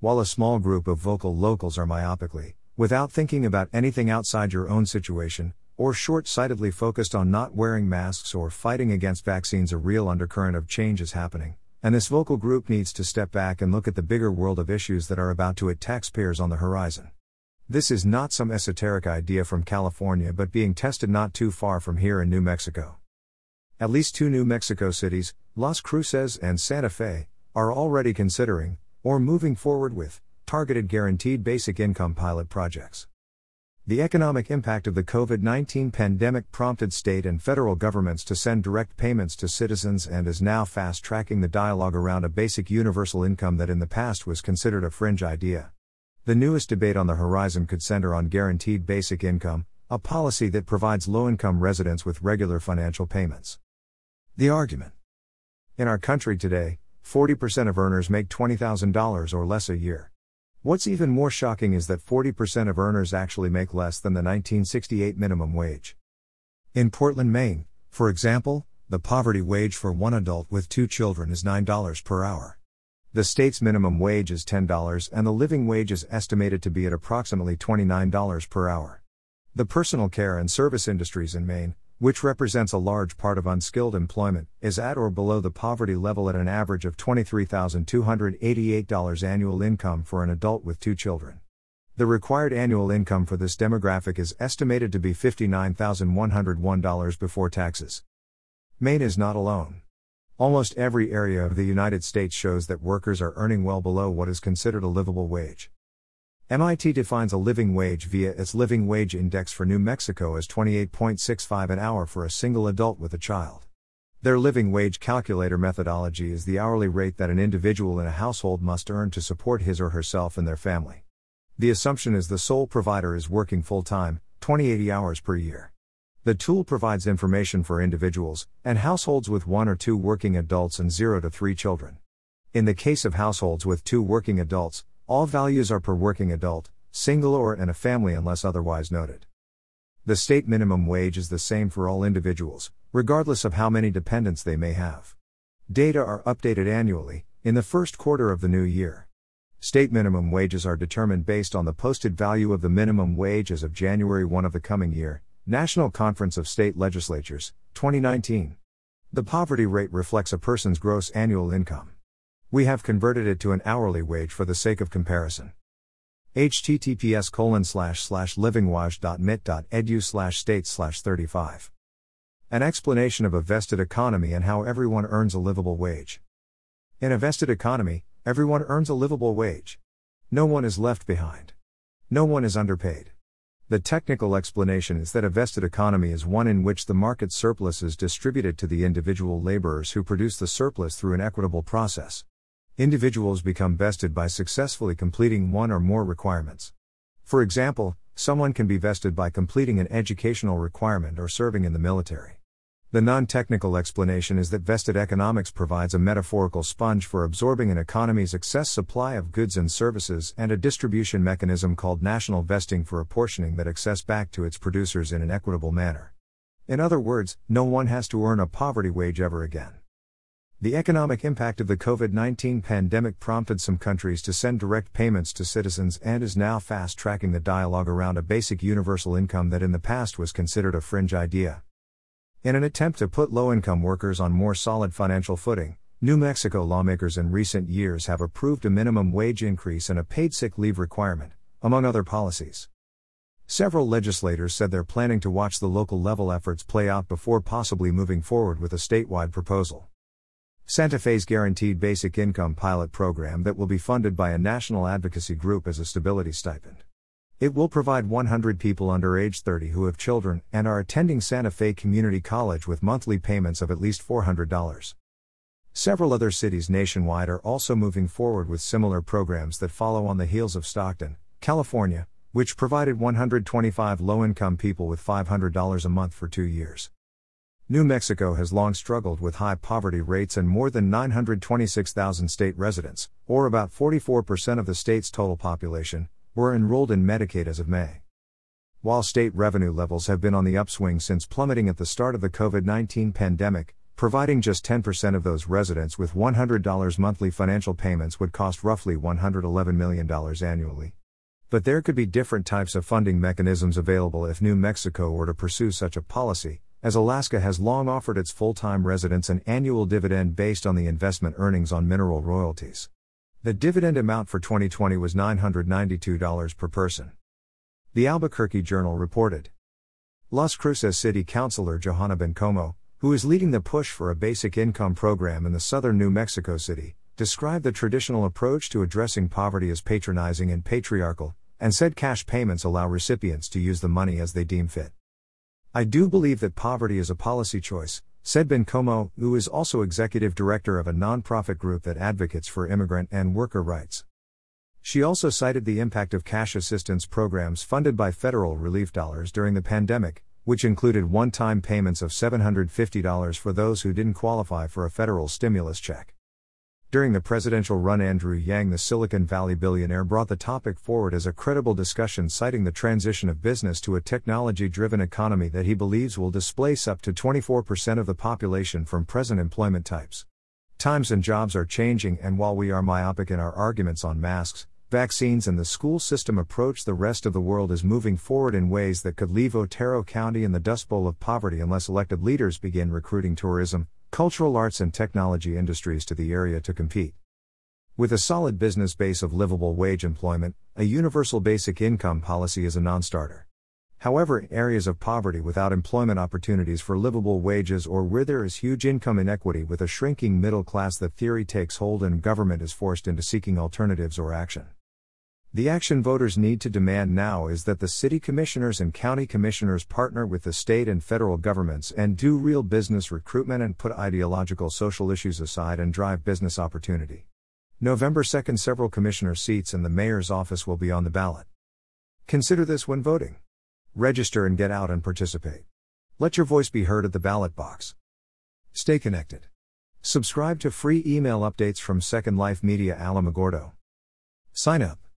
while a small group of vocal locals are myopically, without thinking about anything outside your own situation, or short sightedly focused on not wearing masks or fighting against vaccines, a real undercurrent of change is happening, and this vocal group needs to step back and look at the bigger world of issues that are about to hit taxpayers on the horizon. This is not some esoteric idea from California but being tested not too far from here in New Mexico. At least two New Mexico cities, Las Cruces and Santa Fe, are already considering, or moving forward with, targeted guaranteed basic income pilot projects. The economic impact of the COVID 19 pandemic prompted state and federal governments to send direct payments to citizens and is now fast tracking the dialogue around a basic universal income that in the past was considered a fringe idea. The newest debate on the horizon could center on guaranteed basic income, a policy that provides low income residents with regular financial payments. The argument In our country today, 40% of earners make $20,000 or less a year. What's even more shocking is that 40% of earners actually make less than the 1968 minimum wage. In Portland, Maine, for example, the poverty wage for one adult with two children is $9 per hour. The state's minimum wage is $10 and the living wage is estimated to be at approximately $29 per hour. The personal care and service industries in Maine, which represents a large part of unskilled employment, is at or below the poverty level at an average of $23,288 annual income for an adult with two children. The required annual income for this demographic is estimated to be $59,101 before taxes. Maine is not alone. Almost every area of the United States shows that workers are earning well below what is considered a livable wage. MIT defines a living wage via its Living Wage Index for New Mexico as 28.65 an hour for a single adult with a child. Their living wage calculator methodology is the hourly rate that an individual in a household must earn to support his or herself and their family. The assumption is the sole provider is working full time, 2080 hours per year. The tool provides information for individuals and households with one or two working adults and 0 to 3 children. In the case of households with two working adults, all values are per working adult, single or in a family unless otherwise noted. The state minimum wage is the same for all individuals, regardless of how many dependents they may have. Data are updated annually, in the first quarter of the new year. State minimum wages are determined based on the posted value of the minimum wage as of January 1 of the coming year, National Conference of State Legislatures, 2019. The poverty rate reflects a person's gross annual income. We have converted it to an hourly wage for the sake of comparison. https colon slash slash livingwage.mit.edu slash state slash 35. An explanation of a vested economy and how everyone earns a livable wage. In a vested economy, everyone earns a livable wage. No one is left behind. No one is underpaid. The technical explanation is that a vested economy is one in which the market surplus is distributed to the individual laborers who produce the surplus through an equitable process. Individuals become vested by successfully completing one or more requirements. For example, someone can be vested by completing an educational requirement or serving in the military. The non technical explanation is that vested economics provides a metaphorical sponge for absorbing an economy's excess supply of goods and services and a distribution mechanism called national vesting for apportioning that excess back to its producers in an equitable manner. In other words, no one has to earn a poverty wage ever again. The economic impact of the COVID 19 pandemic prompted some countries to send direct payments to citizens and is now fast tracking the dialogue around a basic universal income that in the past was considered a fringe idea. In an attempt to put low income workers on more solid financial footing, New Mexico lawmakers in recent years have approved a minimum wage increase and a paid sick leave requirement, among other policies. Several legislators said they're planning to watch the local level efforts play out before possibly moving forward with a statewide proposal. Santa Fe's Guaranteed Basic Income pilot program that will be funded by a national advocacy group as a stability stipend. It will provide 100 people under age 30 who have children and are attending Santa Fe Community College with monthly payments of at least $400. Several other cities nationwide are also moving forward with similar programs that follow on the heels of Stockton, California, which provided 125 low income people with $500 a month for two years. New Mexico has long struggled with high poverty rates and more than 926,000 state residents, or about 44% of the state's total population, were enrolled in Medicaid as of May. While state revenue levels have been on the upswing since plummeting at the start of the COVID 19 pandemic, providing just 10% of those residents with $100 monthly financial payments would cost roughly $111 million annually. But there could be different types of funding mechanisms available if New Mexico were to pursue such a policy, as Alaska has long offered its full time residents an annual dividend based on the investment earnings on mineral royalties. The dividend amount for 2020 was $992 per person. The Albuquerque Journal reported. Las Cruces City Councilor Johanna Bencomo, who is leading the push for a basic income program in the southern New Mexico City, described the traditional approach to addressing poverty as patronizing and patriarchal, and said cash payments allow recipients to use the money as they deem fit. I do believe that poverty is a policy choice, said Bencomo, who is also executive director of a nonprofit group that advocates for immigrant and worker rights. She also cited the impact of cash assistance programs funded by federal relief dollars during the pandemic, which included one time payments of $750 for those who didn't qualify for a federal stimulus check. During the presidential run, Andrew Yang, the Silicon Valley billionaire, brought the topic forward as a credible discussion, citing the transition of business to a technology driven economy that he believes will displace up to 24% of the population from present employment types. Times and jobs are changing, and while we are myopic in our arguments on masks, vaccines, and the school system approach, the rest of the world is moving forward in ways that could leave Otero County in the dust bowl of poverty unless elected leaders begin recruiting tourism, cultural arts and technology industries to the area to compete. With a solid business base of livable wage employment, a universal basic income policy is a non starter. However, areas of poverty without employment opportunities for livable wages or where there is huge income inequity with a shrinking middle class, the theory takes hold and government is forced into seeking alternatives or action. The action voters need to demand now is that the city commissioners and county commissioners partner with the state and federal governments and do real business recruitment and put ideological social issues aside and drive business opportunity. November 2nd, several commissioner seats and the mayor's office will be on the ballot. Consider this when voting. Register and get out and participate. Let your voice be heard at the ballot box. Stay connected. Subscribe to free email updates from Second Life Media Alamogordo. Sign up.